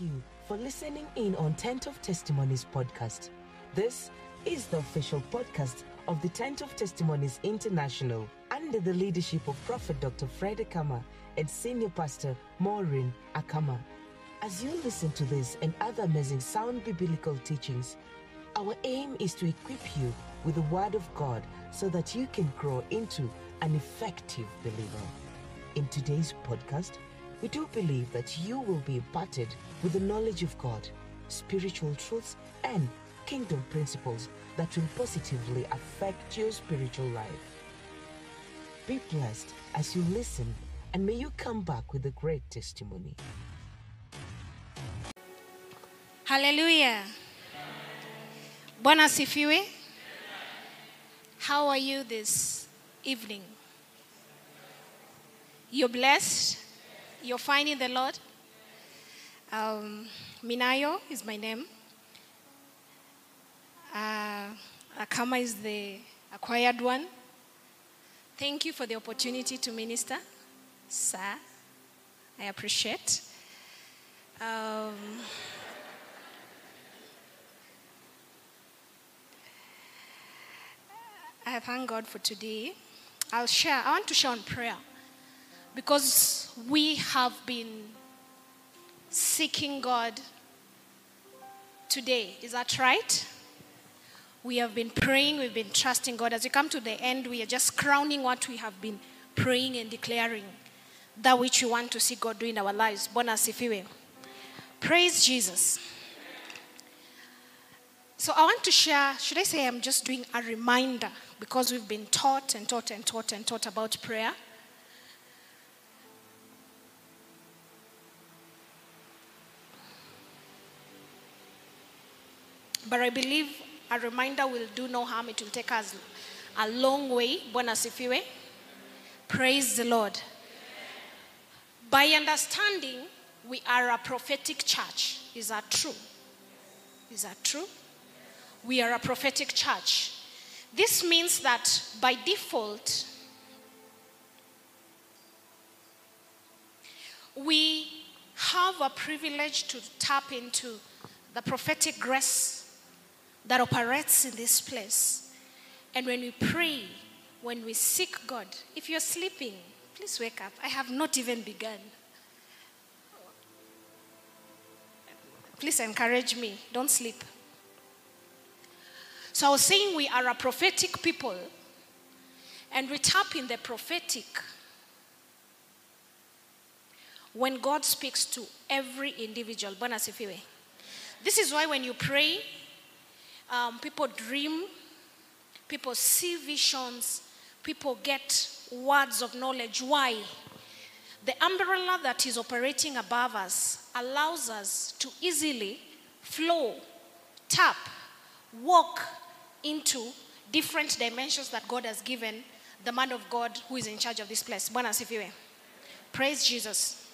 you for listening in on Tent of Testimonies podcast. This is the official podcast of the Tent of Testimonies International under the leadership of Prophet Dr. Fred Akama and Senior Pastor Minayo Akama. As you listen to this and other amazing sound biblical teachings, our aim is to equip you with the Word of God so that you can grow into an effective believer. In today's podcast, we do believe that you will be imparted with the knowledge of God, spiritual truths, and kingdom principles that will positively affect your spiritual life. Be blessed as you listen, and may you come back with a great testimony. Hallelujah. Bwana. How are you this evening? You're blessed? You're finding the Lord? Um, Minayo is my name. Uh, Akama is the acquired one. Thank you for the opportunity to minister, sir. I appreciate. Um, I thank God for today. I'll share, I want to share on prayer because we have been seeking God today. Is that right? We have been praying, we've been trusting God. As we come to the end, we are just crowning what we have been praying and declaring that which we want to see God do in our lives. Bwana asifiwe. Praise Jesus. So I want to share, should I say I'm just doing a reminder because we've been taught and taught and taught and taught about prayer. But I believe a reminder will do no harm. It will take us a long way. Bwana asifiwe. Praise the Lord. By understanding, we are a prophetic church. Is that true? Is that true? We are a prophetic church. This means that by default, we have a privilege to tap into the prophetic grace that operates in this place. And when we pray, when we seek God, if you're sleeping, please wake up. I have not even begun. Please encourage me. Don't sleep. So I was saying we are a prophetic people and we tap in the prophetic when God speaks to every individual. This is why when you pray, um, people dream, people see visions, people get words of knowledge. Why? The umbrella that is operating above us allows us to easily flow, tap, walk into different dimensions that God has given the man of God who is in charge of this place. Bwana asifiwe. Praise Jesus.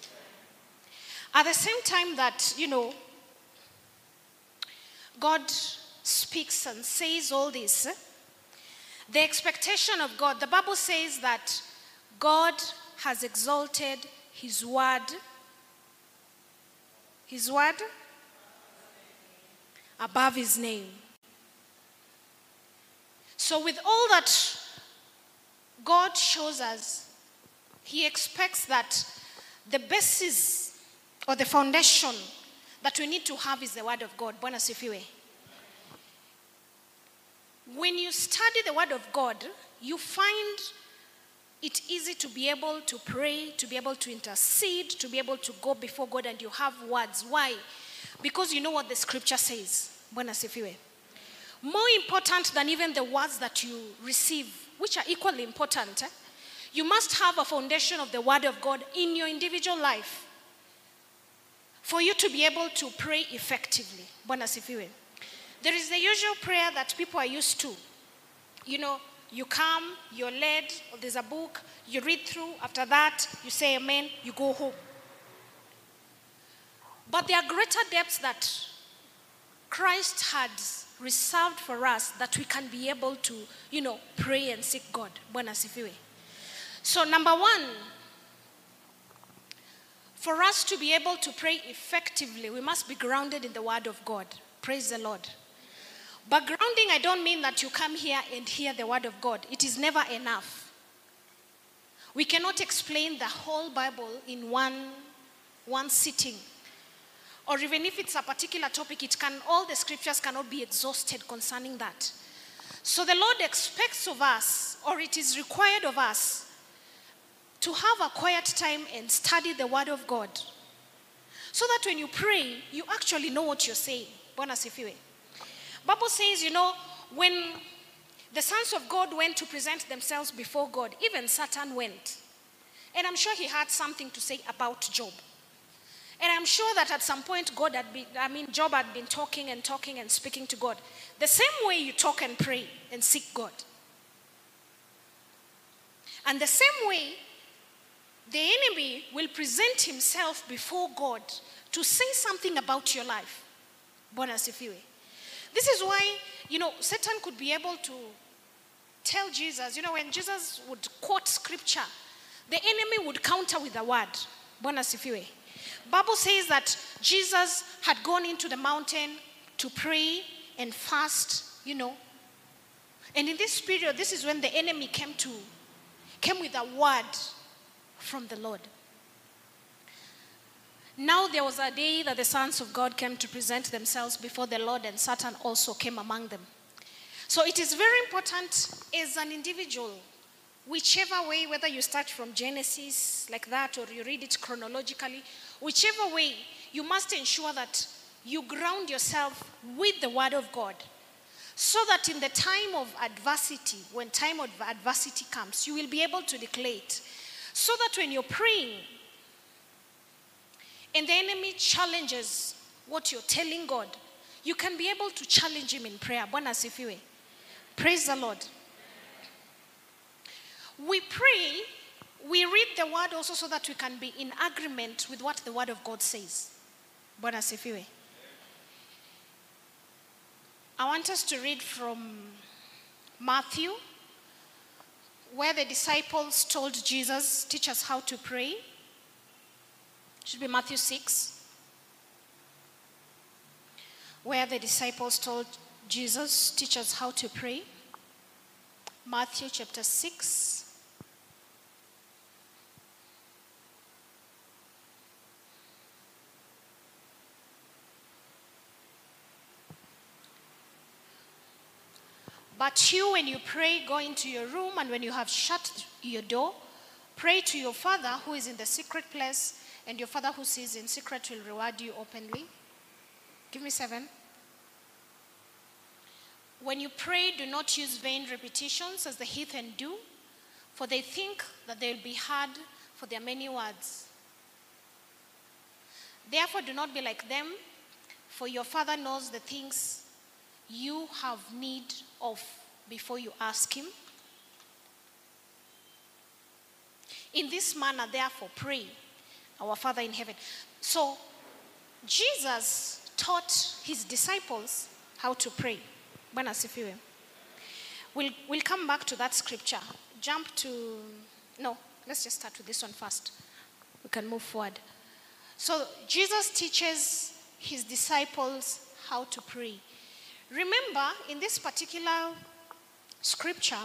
At the same time that, you know, God speaks and says all this, the expectation of God, the Bible says that God has exalted his word. His word above his name. So, with all that God shows us, he expects that the basis or the foundation that we need to have is the word of God. Bwana sifiwe. When you study the word of God, you find it easy to be able to pray, to be able to intercede, to be able to go before God and you have words. Why? Because you know what the scripture says. More important than even the words that you receive, which are equally important, eh? you must have a foundation of the word of God in your individual life for you to be able to pray effectively. Sifiwe. There is the usual prayer that people are used to. You know, you come, you're led, there's a book, you read through, after that, you say amen, you go home. But there are greater depths that Christ had reserved for us that we can be able to, you know, pray and seek God. So, number one, For us to be able to pray effectively, we must be grounded in the Word of God. Praise the Lord. But grounding, I don't mean that you come here and hear the Word of God, it is never enough. We cannot explain the whole Bible in one, one sitting. Or even if it's a particular topic, it can all the scriptures cannot be exhausted concerning that. So the Lord expects of us, or it is required of us, to have a quiet time and study the Word of God. So that when you pray, you actually know what you're saying. Bwana sifiwe. Bible says, you know, when the sons of God went to present themselves before God, even Satan went. And I'm sure he had something to say about Job. And I'm sure that at some point God had been, I mean, Job had been talking and talking and speaking to God. The same way you talk and pray and seek God. And the same way the enemy will present himself before God to say something about your life. Bwana sifiwe. This is why, you know, Satan could be able to tell Jesus, you know, when Jesus would quote scripture, the enemy would counter with a word. Bible says that Jesus had gone into the mountain to pray and fast, you know. And in this period, this is when the enemy came to came with a word from the Lord. Now there was a day that the sons of God came to present themselves before the Lord, and Satan also came among them. So it is very important as an individual, whichever way, whether you start from Genesis like that or you read it chronologically, whichever way, you must ensure that you ground yourself with the Word of God. So that in the time of adversity, when time of adversity comes, you will be able to declare it. So that when you're praying, and the enemy challenges what you're telling God, you can be able to challenge him in prayer. Praise the Lord. We pray, we read the word also so that we can be in agreement with what the word of God says. I want us to read from Matthew, where the disciples told Jesus, Teach us how to pray. Should be Matthew 6, where the disciples told Jesus, Teach us how to pray. Matthew chapter 6. But you, when you pray, go into your room, and when you have shut your door, pray to your Father who is in the secret place, and your Father who sees in secret will reward you openly. Give me seven. When you pray, do not use vain repetitions as the heathen do, for they think that they will be heard for their many words. Therefore, do not be like them, for your Father knows the things you have need of before you ask Him. In this manner, therefore, pray, Our Father in heaven. So, Jesus taught His disciples how to pray. We'll, we'll come back to that scripture. Jump to, no, let's just start with this one first. We can move forward. So, Jesus teaches his disciples how to pray. Remember, in this particular scripture,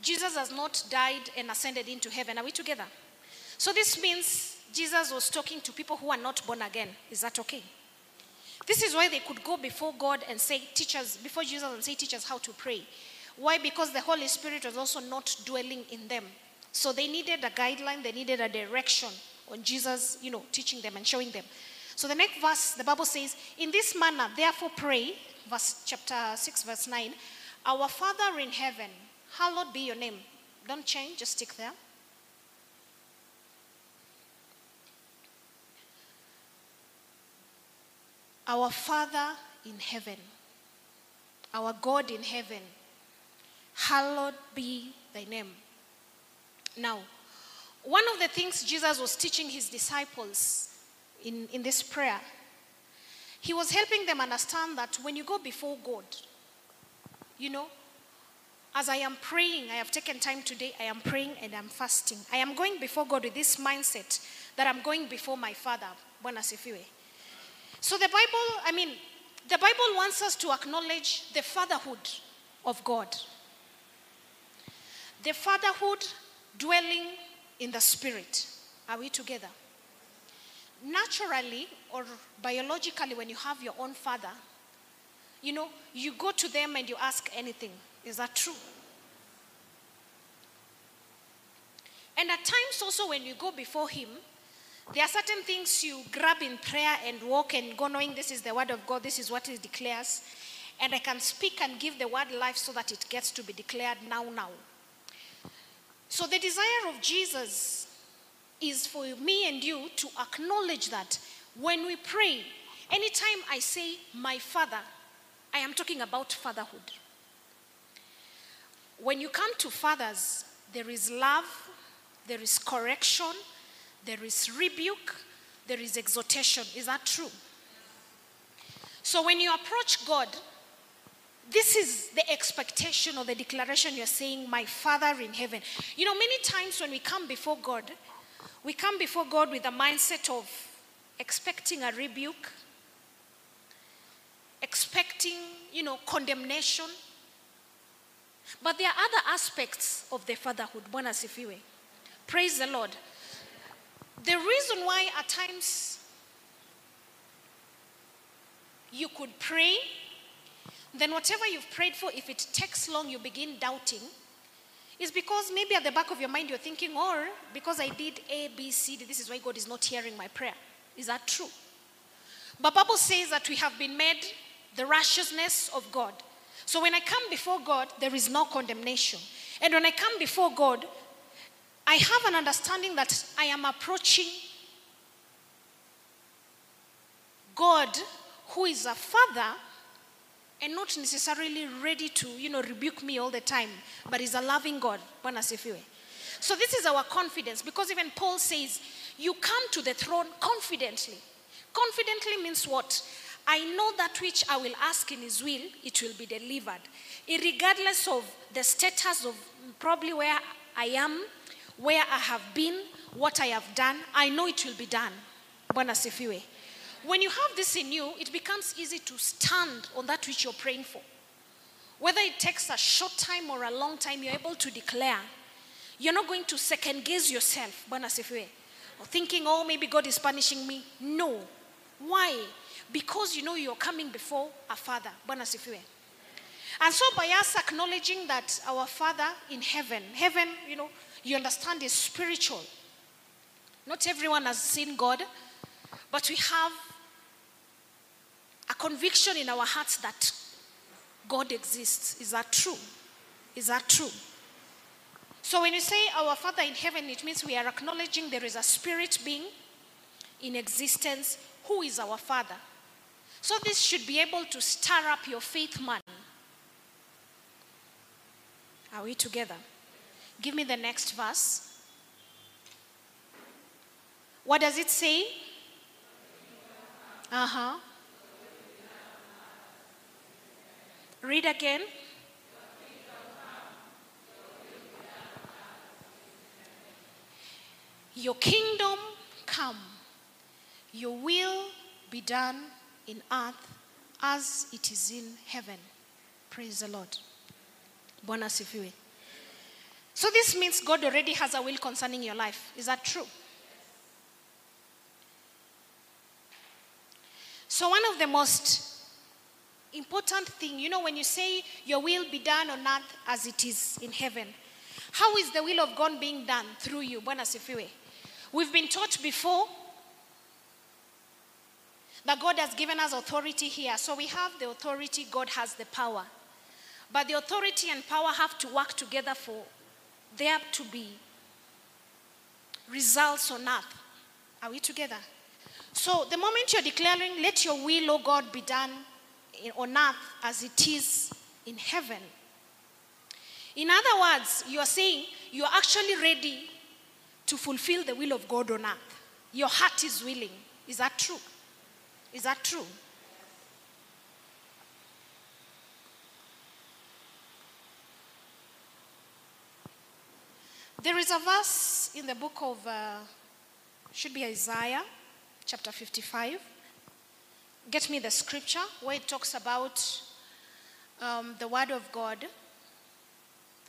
Jesus has not died and ascended into heaven. Are we together? So, this means Jesus was talking to people who are not born again. Is that okay? This is why they could go before God and say, teachers, before Jesus and say, teachers, how to pray. Why? Because the Holy Spirit was also not dwelling in them. So they needed a guideline, they needed a direction on Jesus, you know, teaching them and showing them. So the next verse, the Bible says, In this manner, therefore pray, verse chapter 6, verse 9, Our Father in heaven, hallowed be your name. Don't change, just stick there. Our Father in heaven, our God in heaven, hallowed be thy name. Now, one of the things Jesus was teaching his disciples in, in this prayer, he was helping them understand that when you go before God, you know, as I am praying, I have taken time today, I am praying and I'm fasting. I am going before God with this mindset that I'm going before my Father. So the Bible, I mean, the Bible wants us to acknowledge the fatherhood of God. The fatherhood dwelling in the spirit. Are we together? Naturally or biologically, when you have your own father, you know, you go to them and you ask anything. Is that true? And at times also when you go before him, there are certain things you grab in prayer and walk and go knowing this is the word of God, this is what he declares. And I can speak and give the word life so that it gets to be declared now, now. So the desire of Jesus is for me and you to acknowledge that when we pray, anytime I say my father, I am talking about fatherhood. When you come to fathers, there is love, there is correction, there is rebuke, there is exhortation. Is that true? So when you approach God, this is the expectation or the declaration you're saying, My Father in heaven. You know, many times when we come before God, we come before God with a mindset of expecting a rebuke, expecting, you know, condemnation. But there are other aspects of the fatherhood. Asifiwe. Praise the Lord. The reason why at times you could pray, then whatever you've prayed for, if it takes long, you begin doubting, is because maybe at the back of your mind you're thinking, or because I did A, B, C, D, this is why God is not hearing my prayer. Is that true? But Bible says that we have been made the righteousness of God. So when I come before God, there is no condemnation. And when I come before God, I have an understanding that I am approaching God, who is a father, and not necessarily ready to, you know, rebuke me all the time, but is a loving God. So this is our confidence because even Paul says, you come to the throne confidently. Confidently means what? I know that which I will ask in his will, it will be delivered. Regardless of the status of probably where I am, where I have been, what I have done, I know it will be done. Bwana asifiwe. When you have this in you, it becomes easy to stand on that which you're praying for. Whether it takes a short time or a long time, you're able to declare. You're not going to second guess yourself, Bwana asifiwe. Or thinking, oh, maybe God is punishing me. No. Why? Because you know you're coming before a father. Bwana asifiwe. And so by us acknowledging that our Father in heaven, heaven, you know, you understand is spiritual. Not everyone has seen God, but we have a conviction in our hearts that God exists. Is that true? Is that true? So when you say our Father in heaven, it means we are acknowledging there is a spirit being in existence who is our Father. So this should be able to stir up your faith man. Are we together? Give me the next verse. What does it say? Uh huh. Read again. Your kingdom come, your will be done in earth as it is in heaven. Praise the Lord. Bwana asifiwe. So this means God already has a will concerning your life. Is that true? So one of the most important thing, you know, when you say your will be done on earth as it is in heaven, how is the will of God being done through you? Bwana asifiwe. We've been taught before that God has given us authority here. So we have the authority, God has the power. But the authority and power have to work together for there to be results on earth. Are we together? So the moment you're declaring, let your will, O God, be done on earth as it is in heaven. In other words, you are saying you are actually ready to fulfill the will of God on earth. Your heart is willing. Is that true? Is that true? There is a verse in the book of, uh, should be Isaiah, chapter 55. Get me the scripture where it talks about um, the word of God.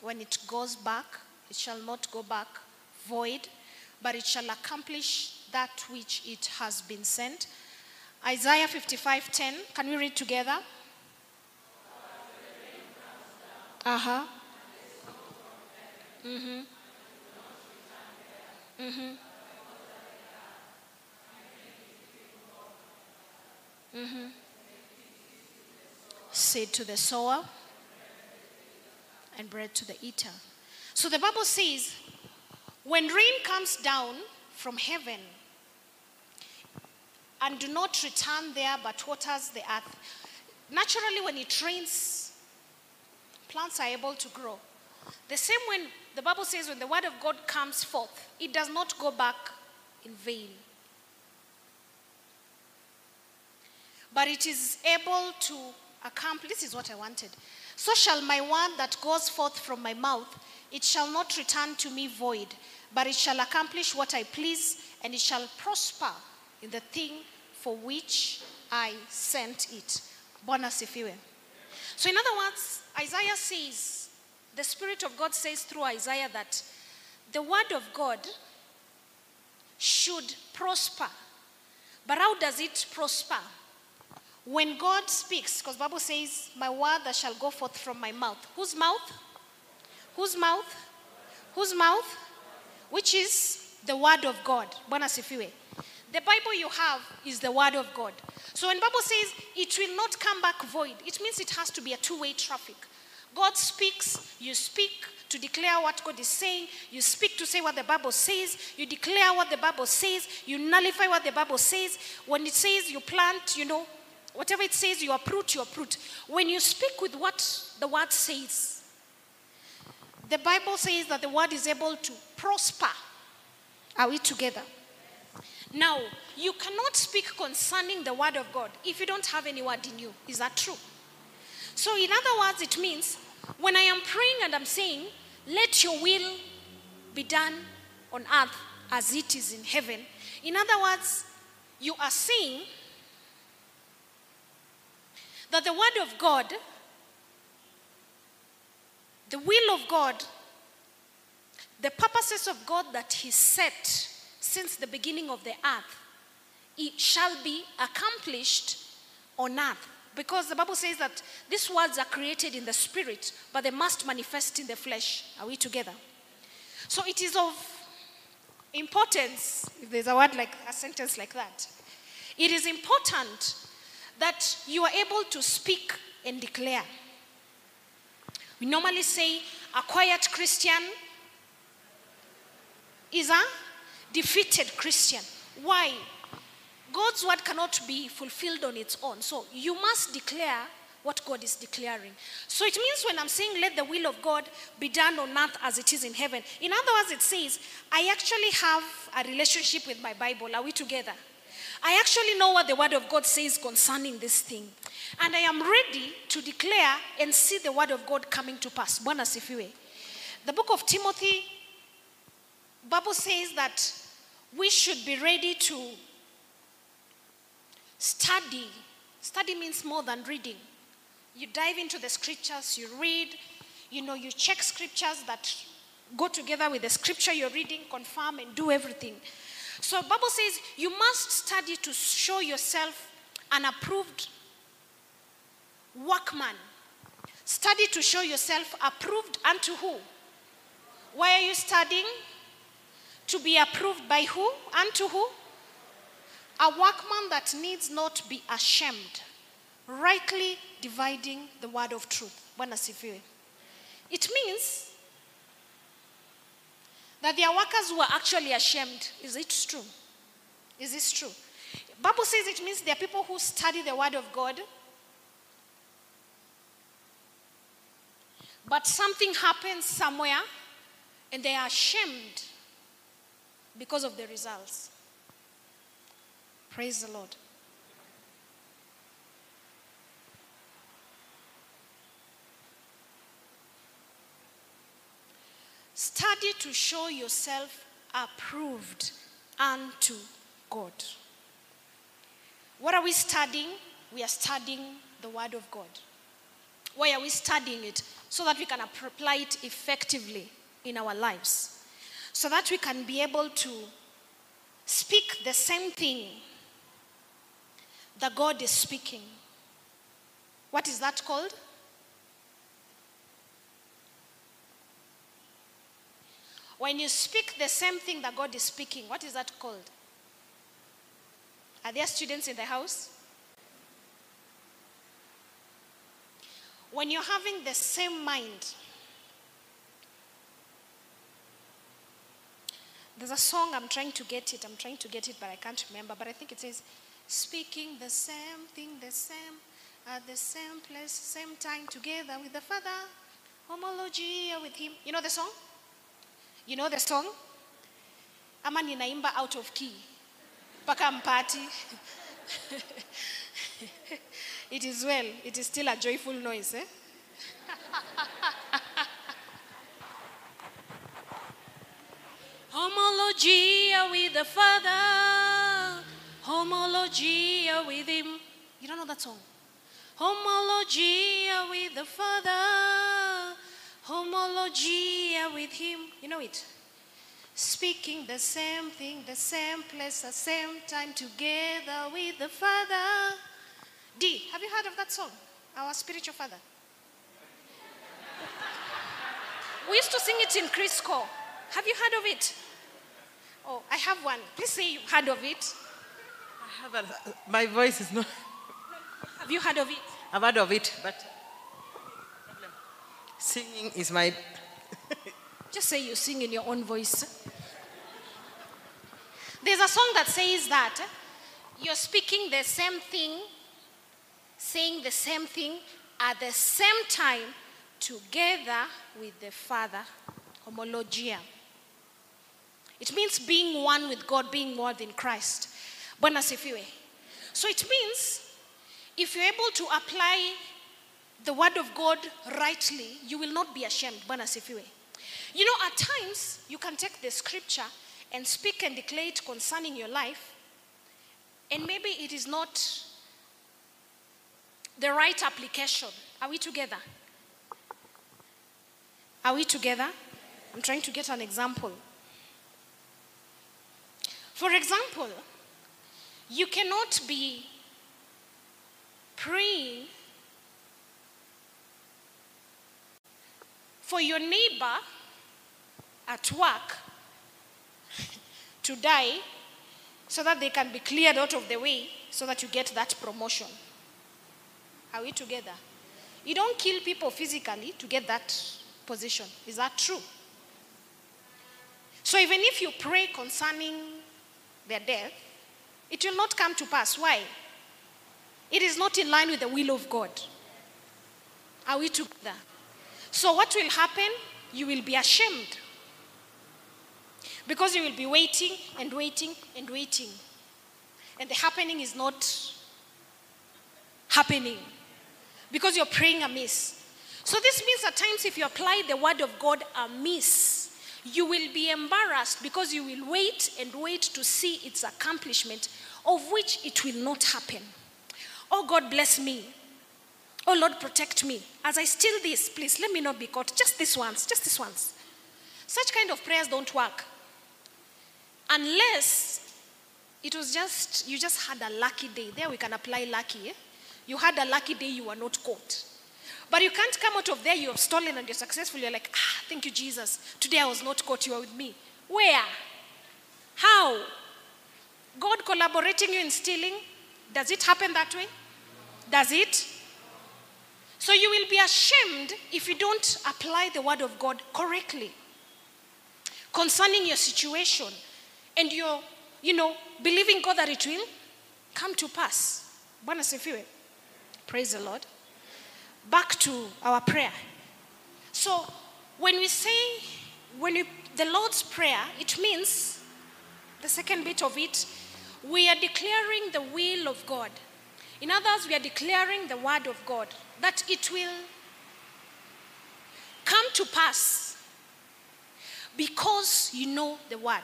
When it goes back, it shall not go back void, but it shall accomplish that which it has been sent. Isaiah 55:10. Can we read together? Uh huh. Mm-hmm. Mm-hmm. Mm-hmm. Seed to the sower and bread to the eater. So the Bible says, when rain comes down from heaven and do not return there but waters the earth, naturally when it rains, plants are able to grow. The same when the Bible says when the word of God comes forth, it does not go back in vain. But it is able to accomplish, this is what I wanted. So shall my word that goes forth from my mouth, it shall not return to me void, but it shall accomplish what I please, and it shall prosper in the thing for which I sent it. Bwana sifiwe. So, in other words, Isaiah says, the Spirit of God says through Isaiah that the word of God should prosper. But how does it prosper? When God speaks, because Bible says, My word that shall go forth from my mouth. Whose mouth? Whose mouth? Whose mouth? Which is the word of God. Bwana. The Bible you have is the word of God. So when Bible says it will not come back void, it means it has to be a two-way traffic. God speaks, you speak to declare what God is saying, you speak to say what the Bible says, you declare what the Bible says, you nullify what the Bible says. When it says you plant, you know, whatever it says you uproot, you uproot. When you speak with what the word says, the Bible says that the word is able to prosper. Are we together? Now, you cannot speak concerning the word of God if you don't have any word in you. Is that true? So, in other words, it means when I am praying and I'm saying, let your will be done on earth as it is in heaven. In other words, you are saying that the word of God, the will of God, the purposes of God that He set since the beginning of the earth, it shall be accomplished on earth. Because the Bible says that these words are created in the spirit, but they must manifest in the flesh. Are we together? So it is of importance, if there's a word like a sentence like that, it is important that you are able to speak and declare. We normally say a quiet Christian is a defeated Christian. Why? God's word cannot be fulfilled on its own. So you must declare what God is declaring. So it means when I'm saying, let the will of God be done on earth as it is in heaven, in other words, it says, I actually have a relationship with my Bible. Are we together? I actually know what the word of God says concerning this thing. And I am ready to declare and see the word of God coming to pass. Bwana sifiwe. The book of Timothy, Bible says that we should be ready to study. Study means more than reading. You dive into the scriptures, you read, you know, you check scriptures that go together with the scripture you're reading, confirm and do everything. So Bible says you must study to show yourself an approved workman. Study to show yourself approved unto who? Why are you studying? To be approved by who? Unto who? A workman that needs not be ashamed, rightly dividing the word of truth. Bwana. It means that there are workers who are actually ashamed. Is it true? Is this true? Bible says it means there are people who study the word of God, but something happens somewhere and they are ashamed because of the results. Praise the Lord. Study to show yourself approved unto God. What are we studying? We are studying the Word of God. Why are we studying it? So that we can apply it effectively in our lives. So that we can be able to speak the same thing that God is speaking. What is that called? When you speak the same thing that God is speaking, what is that called? Are there students in the house? When you're having the same mind, there's a song, I'm trying to get it, I'm trying to get it, but I can't remember. But I think it says, speaking the same thing, the same, at the same place, same time, together with the Father, homologia with Him. You know the song? You know the song? Ama ninaimba out of key. Paka mpati. it is well. It is still a joyful noise, eh? Homologia with the Father, homologia with Him. You don't know that song? Homologia with the Father, homologia with Him. You know it? Speaking the same thing, the same place, the same time, together with the Father. D, have you heard of that song? Our spiritual father. We used to sing it in Crisco. Have you heard of it? Oh, I have one. Please say you've heard of it. I haven't. My voice is not. Have you heard of it? I've heard of it, but singing is my. Just say you sing in your own voice. There's a song that says that you're speaking the same thing, saying the same thing at the same time together with the Father. Homologia. It means being one with God, being one in Christ. Bwana sifiwe. So it means if you're able to apply the word of God rightly, you will not be ashamed. Bwana sifiwe. You know, at times you can take the scripture and speak and declare it concerning your life, and maybe it is not the right application. Are we together? Are we together? I'm trying to get an example. For example, you cannot be praying for your neighbor at work to die so that they can be cleared out of the way so that you get that promotion. Are we together? You don't kill people physically to get that position. Is that true? So even if you pray concerning their death, it will not come to pass. Why? It is not in line with the will of God. Are we together? So what will happen? You will be ashamed. Because you will be waiting and waiting and waiting. And the happening is not happening. Because you're praying amiss. So this means at times if you apply the word of God amiss, you will be embarrassed because you will wait and wait to see its accomplishment, of which it will not happen. Oh God, bless me. Oh Lord, protect me. As I steal this, please let me not be caught. Just this once, just this once. Such kind of prayers don't work. Unless it was just, you just had a lucky day. There we can apply lucky. Eh? You had a lucky day, you were not caught. But you can't come out of there, you have stolen and you're successful. You're like, ah, thank you, Jesus. Today I was not caught, you are with me. Where? How? God collaborating you in stealing? Does it happen that way? Does it? So you will be ashamed if you don't apply the word of God correctly concerning your situation and you're, you know, believing God that it will come to pass. Bwana sifiwe. Praise the Lord. Back to our prayer. So when we say, when we, the Lord's Prayer, it means, the second bit of it, we are declaring the will of God. In others, we are declaring the word of God that it will come to pass. because you know the word.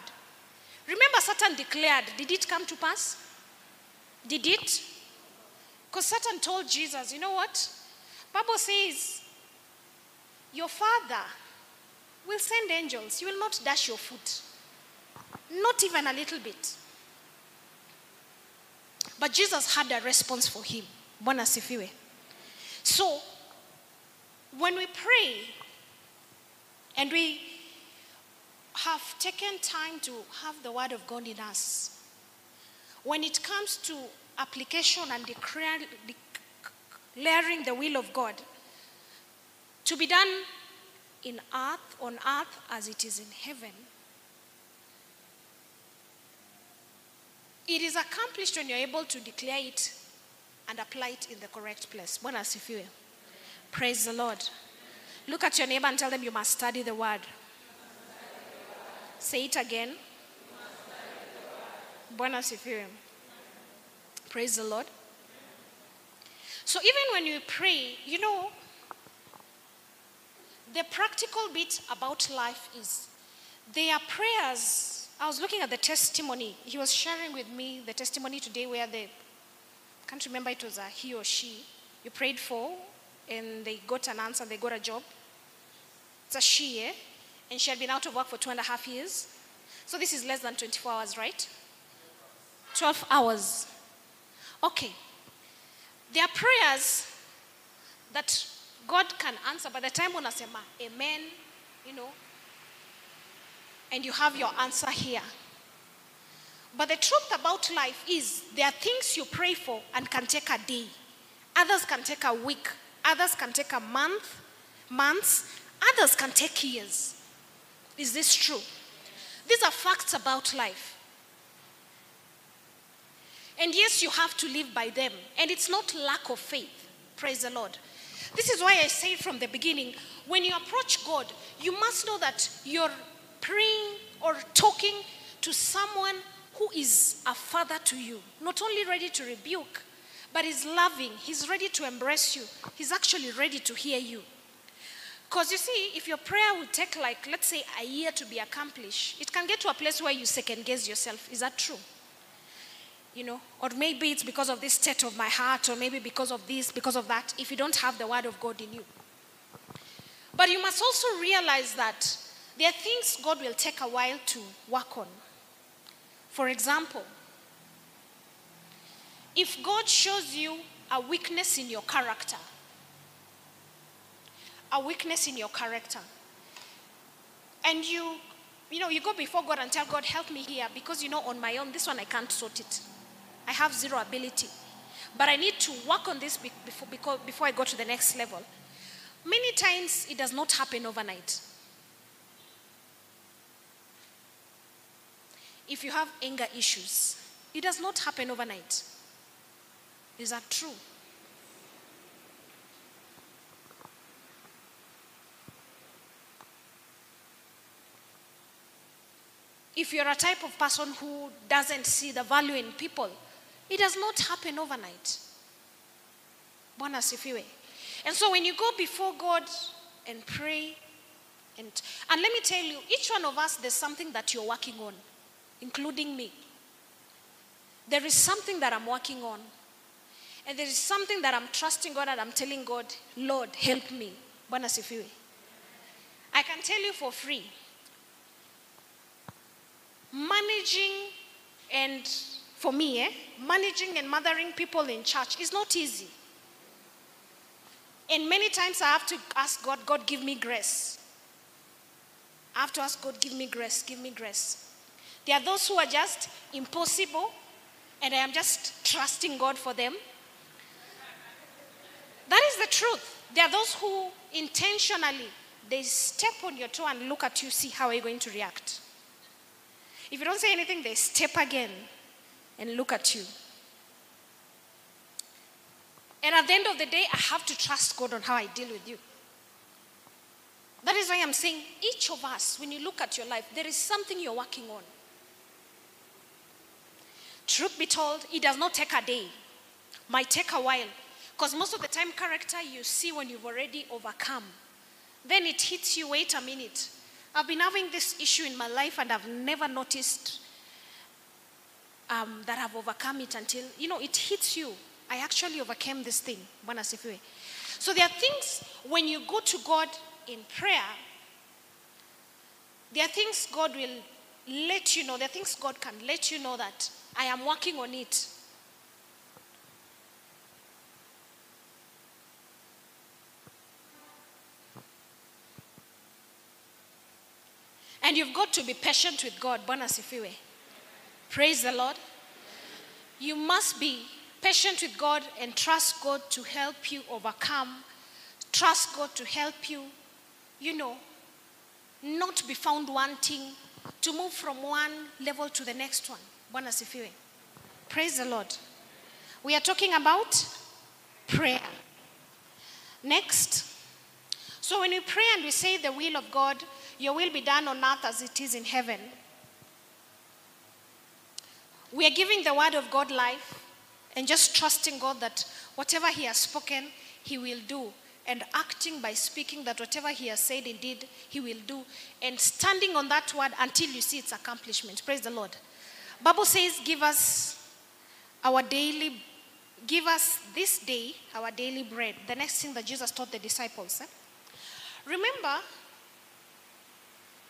Remember, Satan declared, did it come to pass? Did it? Because Satan told Jesus, you know what? Bible says, your father will send angels. You will not dash your foot. Not even a little bit. But Jesus had a response for him. So, when we pray and we have taken time to have the word of God in us, when it comes to application and declaring the will of God, to be done in earth, on earth as it is in heaven, it is accomplished when you're able to declare it and apply it in the correct place. Bwana asifiwe. Praise the Lord. Look at your neighbor and tell them you must study the word. Say it again. Bwana asifiwe. Praise the Lord. So even when you pray, you know, the practical bit about life is there are prayers. I was looking at the testimony. He was sharing with me the testimony today where the I can't remember it was a he or she you prayed for and they got an answer, they got a job. It's a she, eh? And she had been out of work for two and a half years. So this is less than 24 hours, right? 12 hours. Okay. There are prayers that God can answer by the time unasema amen, you know, and you have your answer here. But the truth about life is there are things you pray for and can take a day. Others can take a week. Others can take a month, months. Others can take years. Is this true? These are facts about life. And yes, you have to live by them. And it's not lack of faith. Praise the Lord. This is why I say from the beginning when you approach God, you must know that you're praying or talking to someone who is a father to you, not only ready to rebuke, but is loving. He's ready to embrace you. He's actually ready to hear you. Because you see, if your prayer will take, like, let's say, a year to be accomplished, it can get to a place where you second guess yourself. Is that true? You know, or maybe it's because of this state of my heart, or maybe because of this, because of that, if you don't have the word of God in you. But you must also realize that there are things God will take a while to work on. For example, if God shows you a weakness in your character, a weakness in your character, and you, you know, you go before God and tell God, help me here, because you know, on my own, this one I can't sort it. I have zero ability. But I need to work on this before, before I go to the next level. Many times it does not happen overnight. If you have anger issues, it does not happen overnight. Is that true? If you're a type of person who doesn't see the value in people, it does not happen overnight. Bwana asifiwe. And so when you go before God and pray, and, and let me tell you, each one of us, there's something that you're working on, including me. There is something that I'm working on. And there is something that I'm trusting God and I'm telling God, Lord, help me. Bwana asifiwe. I can tell you for free. Managing and for me, eh, managing and mothering people in church is not easy. And many times I have to ask God, God, give me grace. I have to ask God, give me grace, give me grace. There are those who are just impossible, and I am just trusting God for them. That is the truth. There are those who intentionally they step on your toe and look at you, see how are you going to react. If you don't say anything, they step again and look at you. And at the end of the day, I have to trust God on how I deal with you. That is why I'm saying each of us, when you look at your life, there is something you're working on. Truth be told, it does not take a day, might take a while. Because most of the time, character you see when you've already overcome. Then it hits you, wait a minute. I've been having this issue in my life and I've never noticed um, that I've overcome it until, you know, it hits you. I actually overcame this thing. So there are things when you go to God in prayer, there are things God will let you know, there are things God can let you know that I am working on it. And you've got to be patient with God. Bwana asifiwe. Praise the Lord. You must be patient with God and trust God to help you overcome. Trust God to help you, you know, not be found wanting, to move from one level to the next one. Praise the Lord. We are talking about prayer. Next. So when we pray and we say the will of God, your will be done on earth as it is in heaven. We are giving the word of God life and just trusting God that whatever He has spoken, He will do. And acting by speaking that whatever He has said, indeed, He will do. And standing on that word until you see its accomplishment. Praise the Lord. Bible says, give us our daily, give us this day our daily bread. The next thing that Jesus taught the disciples. eh? Remember,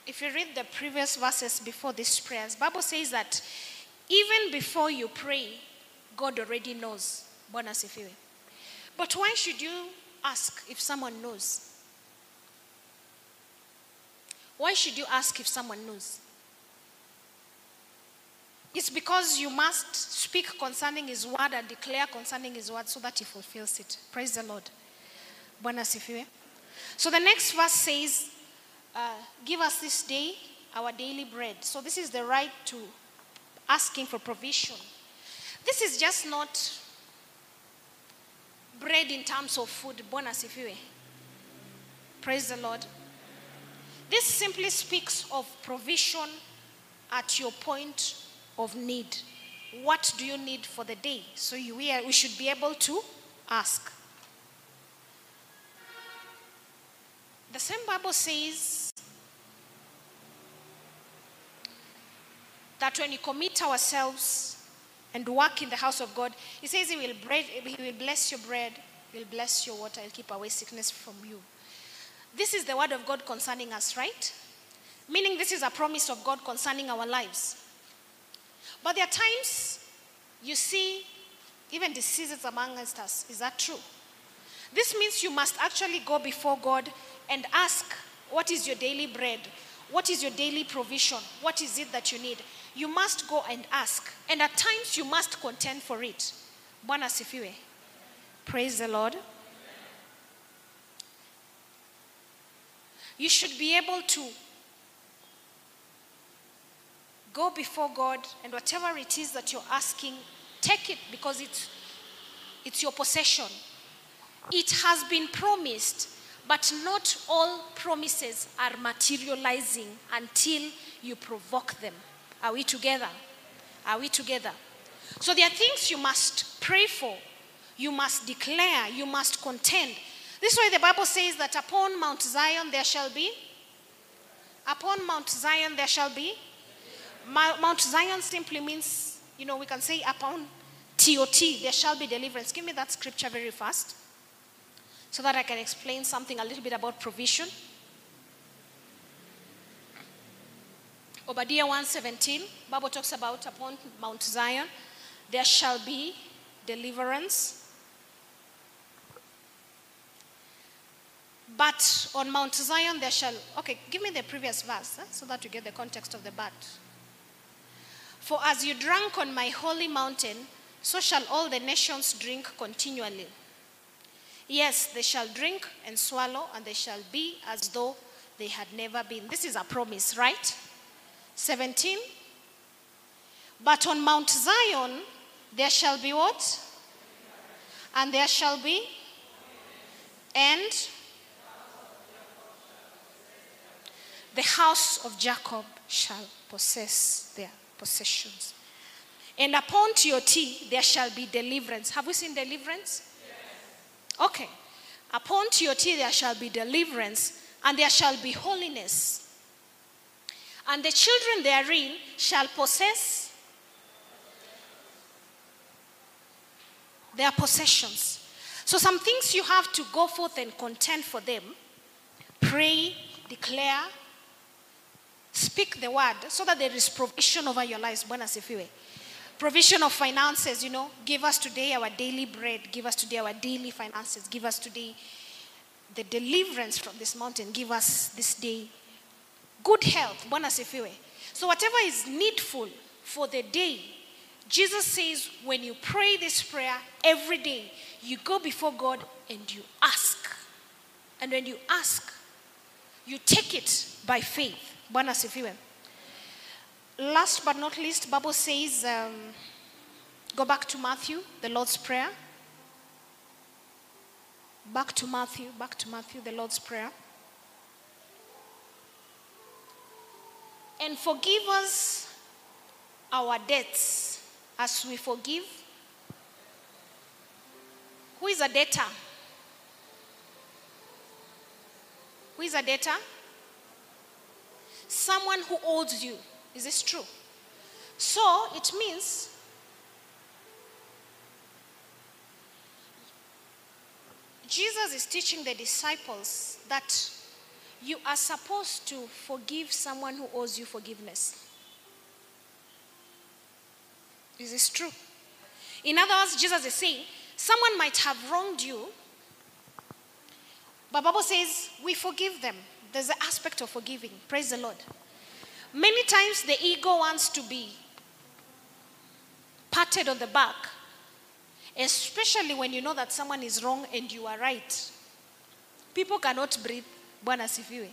if you read the previous verses before these prayers, Bible says that even before you pray, God already knows. But why should you ask if someone knows? Why should you ask if someone knows? It's because you must speak concerning His word and declare concerning His word so that He fulfills it. Praise the Lord. So the next verse says, uh, Give us this day our daily bread. So this is the right to asking for provision. This is just not bread in terms of food. Bwana asifiwe. Praise the Lord. This simply speaks of provision at your point of need. What do you need for the day? So you, we, are, we should be able to ask. The same Bible says that when we commit ourselves and work in the house of God, He says He will, bread, he will bless your bread, He will bless your water, He'll keep away sickness from you. This is the word of God concerning us, right? Meaning, this is a promise of God concerning our lives. But there are times you see even diseases amongst us. Is that true? This means you must actually go before God and ask, What is your daily bread? What is your daily provision? What is it that you need? You must go and ask. And at times you must contend for it. Bwana. Praise the Lord. You should be able to go before God and whatever it is that you're asking, take it because it's, it's your possession. It has been promised, but not all promises are materializing until you provoke them. Are we together? Are we together? So there are things you must pray for, you must declare, you must contend. This way the Bible says that upon Mount Zion there shall be, upon Mount Zion there shall be. Mount Zion simply means, you know, we can say upon TOT there shall be deliverance. Give me that scripture very fast so that I can explain something a little bit about provision. Obadiah 1:17, Bible talks about upon Mount Zion there shall be deliverance. But on Mount Zion there shall okay, give me the previous verse eh, so that you get the context of the but. For as you drank on my holy mountain, so shall all the nations drink continually. Yes, they shall drink and swallow, and they shall be as though they had never been. This is a promise, right? 17. But on Mount Zion there shall be what? And there shall be, and the house of Jacob shall possess their possessions. And upon TOT there shall be deliverance. Have we seen deliverance? Okay. Upon TOT there shall be deliverance, and there shall be holiness. And the children therein shall possess their possessions. So, some things you have to go forth and contend for them. Pray, declare, speak the word so that there is provision over your lives. Bwana asifiwe. Provision of finances, you know, give us today our daily bread, give us today our daily finances, give us today the deliverance from this mountain, give us this day good health. Bwana asifiwe. So, whatever is needful for the day, Jesus says, when you pray this prayer every day, you go before God and you ask. And when you ask, you take it by faith. Bwana asifiwe. Last but not least, Bible says, um, go back to Matthew, the Lord's Prayer. Back to Matthew, back to Matthew, the Lord's Prayer. And forgive us our debts as we forgive. Who is a debtor? Who is a debtor? Someone who owes you. Is this true? So it means Jesus is teaching the disciples that you are supposed to forgive someone who owes you forgiveness. Is this true? In other words, Jesus is saying, someone might have wronged you, but Bible says we forgive them. There's an aspect of forgiving. Praise the Lord. Many times the ego wants to be patted on the back, especially when you know that someone is wrong and you are right. People cannot breathe. Bwana sifiwe.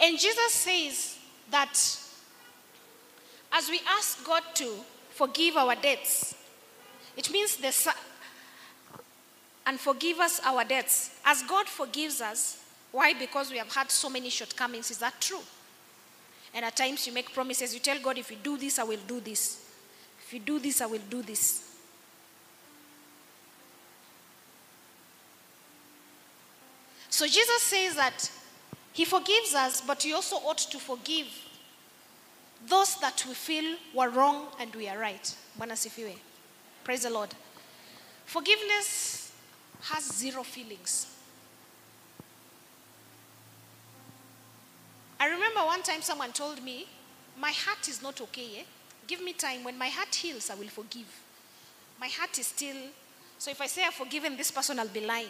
And Jesus says that as we ask God to forgive our debts, it means the and forgive us our debts. As God forgives us, why? Because we have had so many shortcomings. Is that true? And at times you make promises. You tell God, if you do this, I will do this. If you do this, I will do this. So Jesus says that He forgives us, but we also ought to forgive those that we feel were wrong and we are right. Bwana. Praise the Lord. Forgiveness has zero feelings. I remember one time someone told me, My heart is not okay. Eh? Give me time. When my heart heals, I will forgive. My heart is still. So if I say I've forgiven this person, I'll be lying.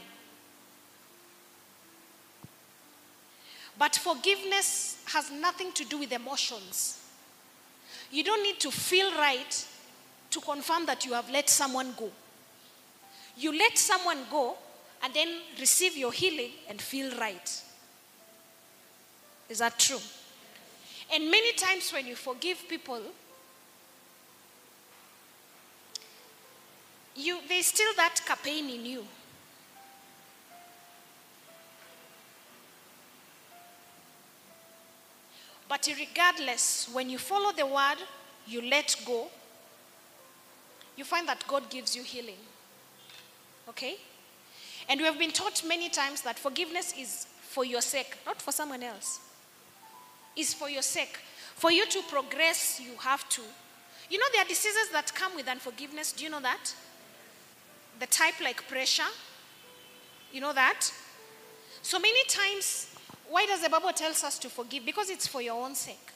But forgiveness has nothing to do with emotions. You don't need to feel right to confirm that you have let someone go. You let someone go and then receive your healing and feel right. Is that true? And many times when you forgive people, you there's still that pain in you. But regardless, when you follow the word, you let go, you find that God gives you healing. Okay? And we have been taught many times that forgiveness is for your sake, not for someone else. Is for your sake. For you to progress, you have to. You know, there are diseases that come with unforgiveness. Do you know that? The type like pressure. You know that? So many times, why does the Bible tells us to forgive? Because it's for your own sake.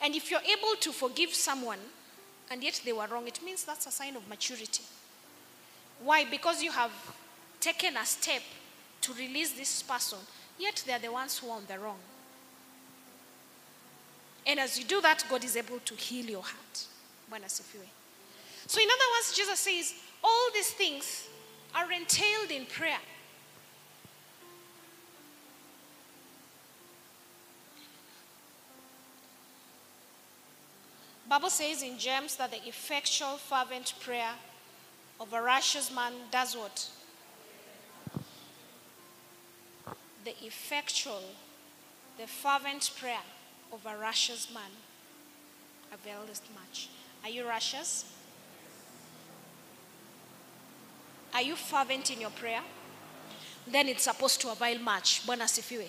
And if you're able to forgive someone and yet they were wrong, it means that's a sign of maturity. Why? Because you have taken a step to release this person, yet they're the ones who are on the wrong. And as you do that, God is able to heal your heart. So, in other words, Jesus says, all these things are entailed in prayer. Bible says in James that the effectual fervent prayer of a righteous man does what? The effectual, the fervent prayer of a righteous man availeth much. Are you righteous? Are you fervent in your prayer? Then it's supposed to avail much. Bwana asifiwe.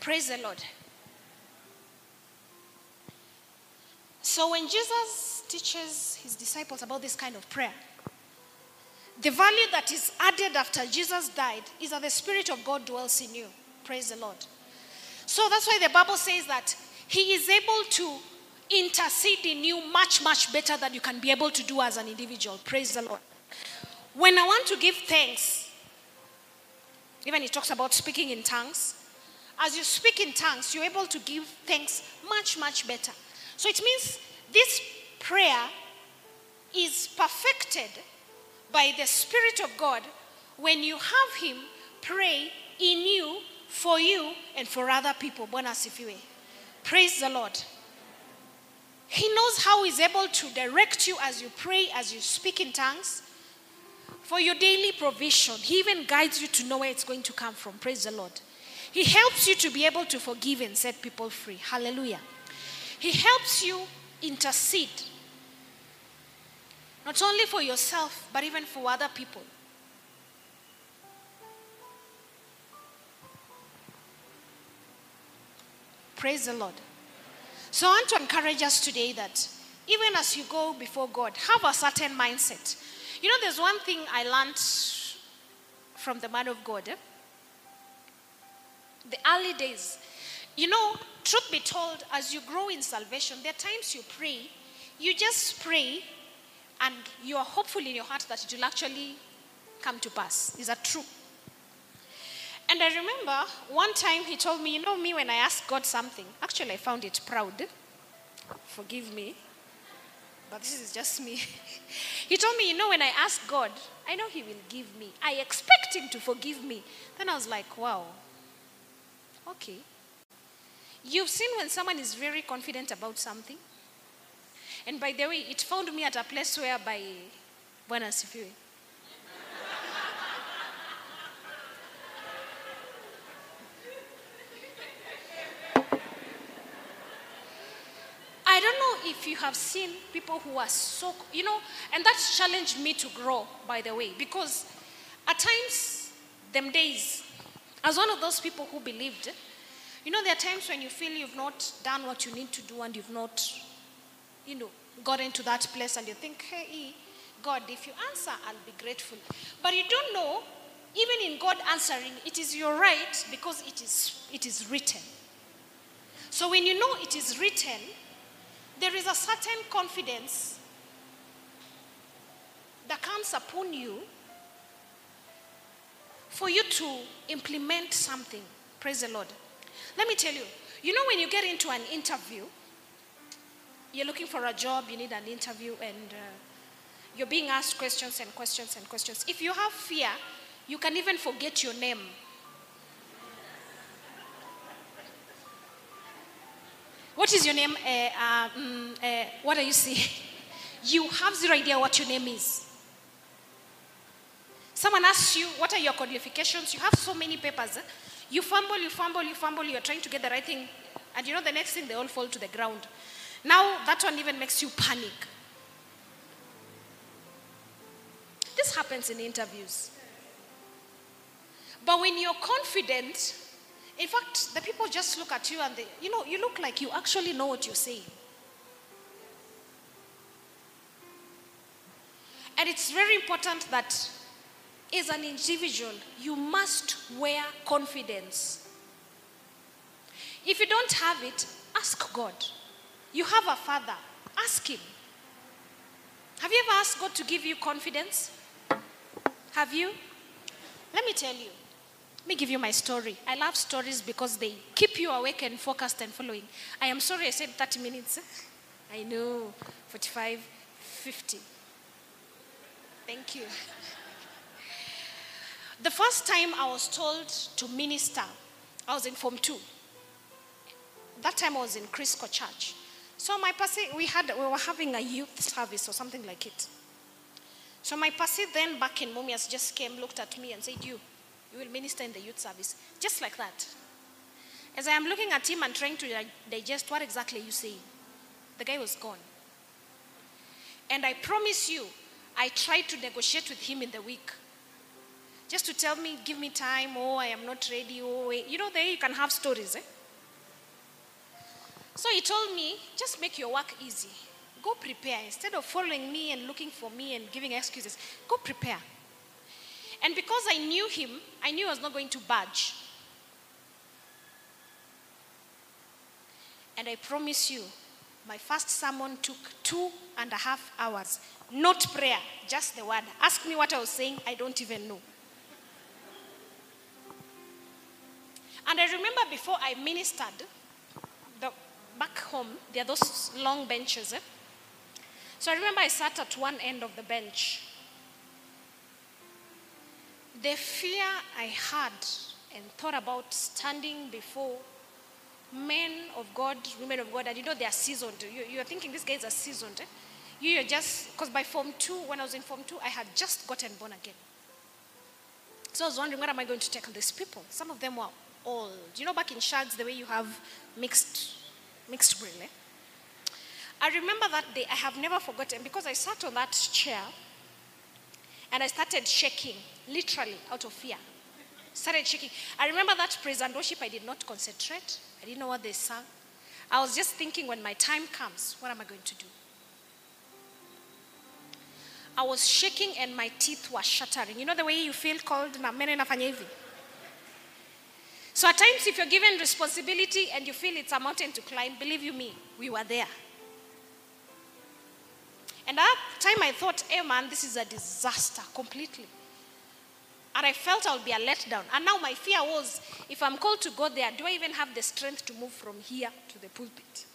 Praise the Lord. So when Jesus teaches his disciples about this kind of prayer, the value that is added after Jesus died is that the Spirit of God dwells in you. Praise the Lord. So that's why the Bible says that He is able to intercede in you much, much better than you can be able to do as an individual. Praise the Lord. When I want to give thanks, even he talks about speaking in tongues. As you speak in tongues, you're able to give thanks much, much better. So it means this prayer is perfected by the Spirit of God when you have Him pray in you, for you, and for other people. Praise the Lord. He knows how He's able to direct you as you pray, as you speak in tongues, for your daily provision. He even guides you to know where it's going to come from. Praise the Lord. He helps you to be able to forgive and set people free. Hallelujah. He helps you intercede, not only for yourself, but even for other people. Praise the Lord. So I want to encourage us today that even as you go before God, have a certain mindset. You know, there's one thing I learned from the man of God. eh? The early days. You know, truth be told, as you grow in salvation, there are times you pray, you just pray, and you are hopeful in your heart that it will actually come to pass. Is that true? And I remember one time he told me, you know, me, when I ask God something, actually, I found it proud. Forgive me. But this is just me. he told me, you know, when I ask God, I know He will give me. I expect Him to forgive me. Then I was like, wow, okay. You've seen when someone is very confident about something. And by the way, it found me at a place where by Bwana asifiwe. I don't know if you have seen people who are so, you know, and that challenged me to grow, by the way, because at times, them days, as one of those people who believed, you know, there are times when you feel you've not done what you need to do and you've not, you know, gotten to that place and you think, hey, God, if you answer, I'll be grateful. But you don't know, even in God answering, it is your right because it is, it is written. So when you know it is written, there is a certain confidence that comes upon you for you to implement something. Praise the Lord. Let me tell you, you know, when you get into an interview, you're looking for a job, you need an interview, and uh, you're being asked questions and questions and questions. If you have fear, you can even forget your name. What is your name? Uh, uh, mm, uh, what are you saying? You have zero idea what your name is. Someone asks you, What are your qualifications? You have so many papers. eh? You fumble, you fumble, you fumble, you're trying to get the right thing. And you know, the next thing, they all fall to the ground. Now, that one even makes you panic. This happens in interviews. But when you're confident, in fact, the people just look at you and they, you know, you look like you actually know what you're saying. And it's very important that as an individual, you must wear confidence. If you don't have it, ask God. You have a father, ask him. Have you ever asked God to give you confidence? Have you? Let me tell you. Let me give you my story. I love stories because they keep you awake and focused and following. I am sorry I said 30 minutes. I know, 45, 50. Thank you. The first time I was told to minister, I was in Form 2. That time I was in Crisco Church. So my pastor, we had, we were having a youth service or something like it. So my pastor then back in Mumias just came, looked at me and said, you, you will minister in the youth service. Just like that. As I am looking at him and trying to digest what exactly you saying, the guy was gone. And I promise you, I tried to negotiate with him in the week. Just to tell me, give me time, oh, I am not ready, oh. You know, there you can have stories, eh? So he told me, just make your work easy. Go prepare. Instead of following me and looking for me and giving excuses, go prepare. And because I knew him, I knew I was not going to budge. And I promise you, my first sermon took two and a half hours. Not prayer, just the word. Ask me what I was saying, I don't even know. And I remember before I ministered, the, back home, there are those long benches. Eh? So I remember I sat at one end of the bench. The fear I had and thought about standing before men of God, women of God, and you know they are seasoned. You, you're thinking these guys are seasoned. Eh? You are just, because by Form 2, when I was in Form 2, I had just gotten born again. So I was wondering, what am I going to tackle these people? Some of them were old. You know, back in Shags, the way you have mixed, mixed breed. Eh? I remember that day, I have never forgotten, because I sat on that chair and I started shaking, literally, out of fear. Started shaking. I remember that praise and worship, I did not concentrate. I didn't know what they sang. I was just thinking, when my time comes, what am I going to do? I was shaking and my teeth were shattering. You know the way you feel cold? So at times if you're given responsibility and you feel it's a mountain to climb, believe you me, we were there. And at that time I thought, hey man, this is a disaster completely. And I felt I'll be a letdown. And now my fear was, if I'm called to go there, do I even have the strength to move from here to the pulpit?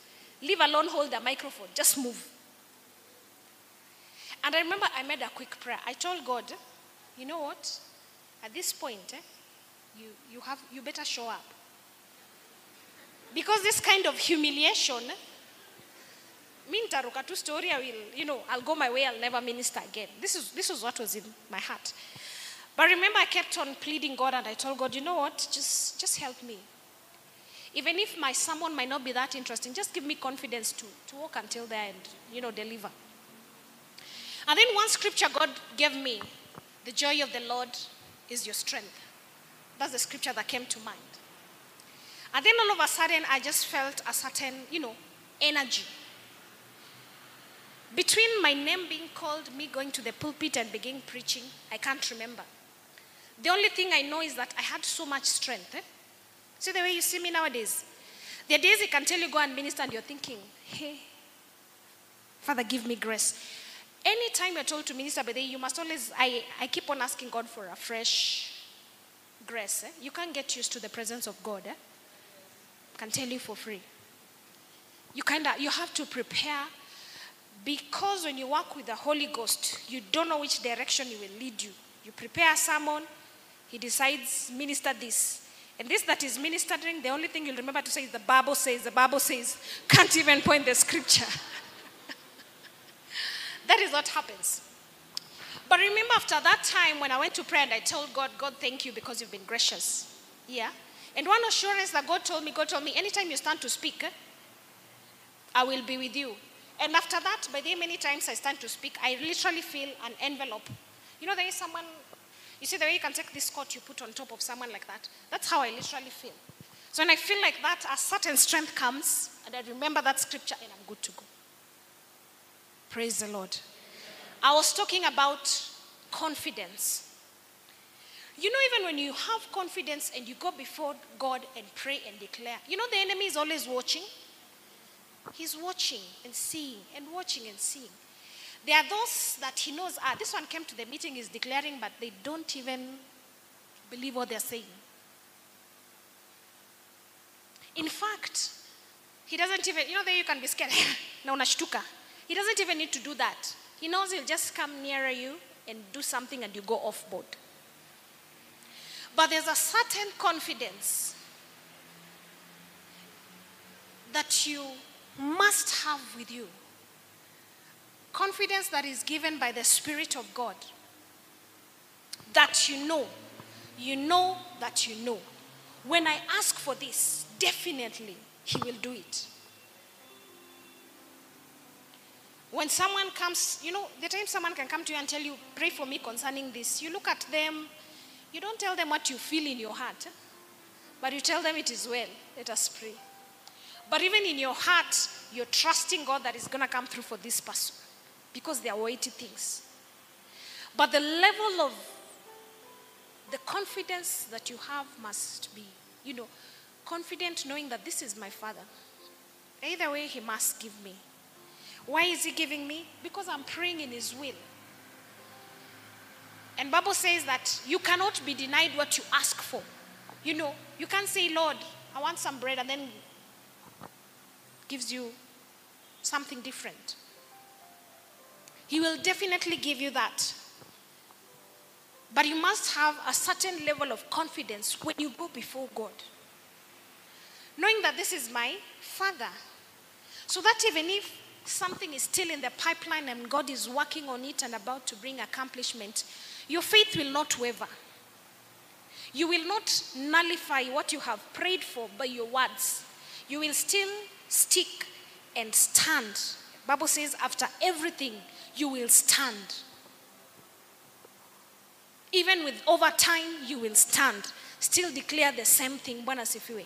Leave alone hold a microphone, just move. And I remember I made a quick prayer. I told God, you know what? At this point, eh, you, you, have, you better show up. Because this kind of humiliation, me nitaruka tu story, I will, you know, I'll go my way, I'll never minister again. This is, this was what was in my heart. But remember, I kept on pleading God and I told God, you know what? Just, just help me. Even if my sermon might not be that interesting, just give me confidence to, to walk until there and, you know, deliver. And then one scripture God gave me the joy of the Lord is your strength. That's the scripture that came to mind. And then all of a sudden, I just felt a certain, you know, energy. Between my name being called, me going to the pulpit and begin preaching, I can't remember. The only thing I know is that I had so much strength. Eh? See the way you see me nowadays? There are days I can tell you go and minister and you're thinking, hey, Father, give me grace. Anytime you're told to minister the you must always, I, I keep on asking God for a fresh grace. Eh? You can't get used to the presence of God. Eh? can tell you for free. You kind of, you have to prepare because when you work with the Holy Ghost, you don't know which direction He will lead you. You prepare sermon, He decides, minister this. And this that is ministering, the only thing you'll remember to say is the Bible says, the Bible says, can't even point the scripture. that is what happens. But remember, after that time, when I went to pray and I told God, God, thank you because you've been gracious. Yeah? And one assurance that God told me, God told me, anytime you stand to speak, I will be with you. And after that, by the many times I stand to speak, I literally feel an envelope. You know, there is someone, you see the way you can take this coat you put on top of someone like that? That's how I literally feel. So when I feel like that, a certain strength comes, and I remember that scripture, and I'm good to go. Praise the Lord. I was talking about confidence. You know, even when you have confidence and you go before God and pray and declare, you know, the enemy is always watching. He's watching and seeing and watching and seeing. There are those that he knows, ah, this one came to the meeting, is declaring, but they don't even believe what they're saying. In fact, he doesn't even, you know, there you can be scared. na unashtuka. He doesn't even need to do that. He knows he'll just come nearer you and do something and you go off board. But there's a certain confidence that you must have with you. Confidence that is given by the Spirit of God. That you know, you know that you know. When I ask for this, definitely He will do it. When someone comes, you know, the time someone can come to you and tell you, pray for me concerning this, you look at them, you don't tell them what you feel in your heart, but you tell them it is well. Let us pray. But even in your heart, you're trusting God that is going to come through for this person because they are weighty things. But the level of the confidence that you have must be, you know, confident knowing that this is my father. Either way, he must give me. Why is he giving me? Because I'm praying in his will. And Bible says that you cannot be denied what you ask for. You know, you can't say, Lord, I want some bread, and then gives you something different. He will definitely give you that. But you must have a certain level of confidence when you go before God. Knowing that this is my Father. So that even if something is still in the pipeline and God is working on it and about to bring accomplishment, your faith will not waver. You will not nullify what you have prayed for by your words. You will still stick and stand. Bible says after everything you will stand. Even with overtime you will stand. Still declare the same thing. Bwana sifiwe.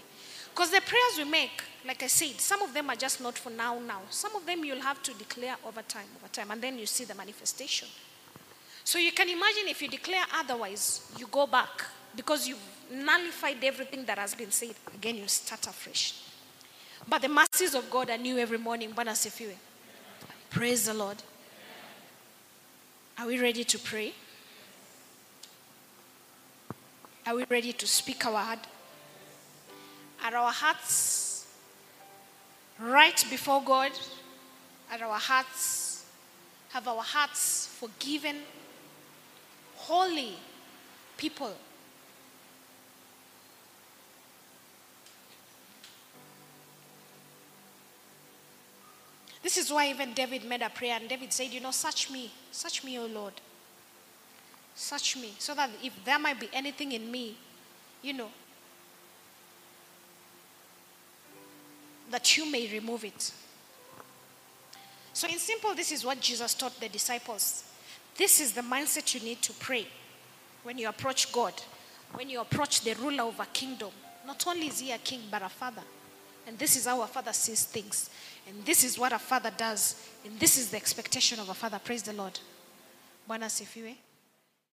Because the prayers we make, like I said, some of them are just not for now, now. Some of them you'll have to declare over time, over time, and then you see the manifestation. So you can imagine if you declare otherwise, you go back because you've nullified everything that has been said. Again, you start afresh. But the mercies of God are new every morning. Praise the Lord. Are we ready to pray? Are we ready to speak our word? Are our hearts right before God? Are our hearts, have our hearts forgiven, holy people? This is why even David made a prayer, and David said, You know, search me, search me, O Lord. Search me, so that if there might be anything in me, you know, that you may remove it. So, in simple, this is what Jesus taught the disciples. This is the mindset you need to pray when you approach God, when you approach the ruler of a kingdom. Not only is he a king, but a father. And this is how a father sees things. And this is what a father does. And this is the expectation of a father. Praise the Lord. Bwana sifiwe.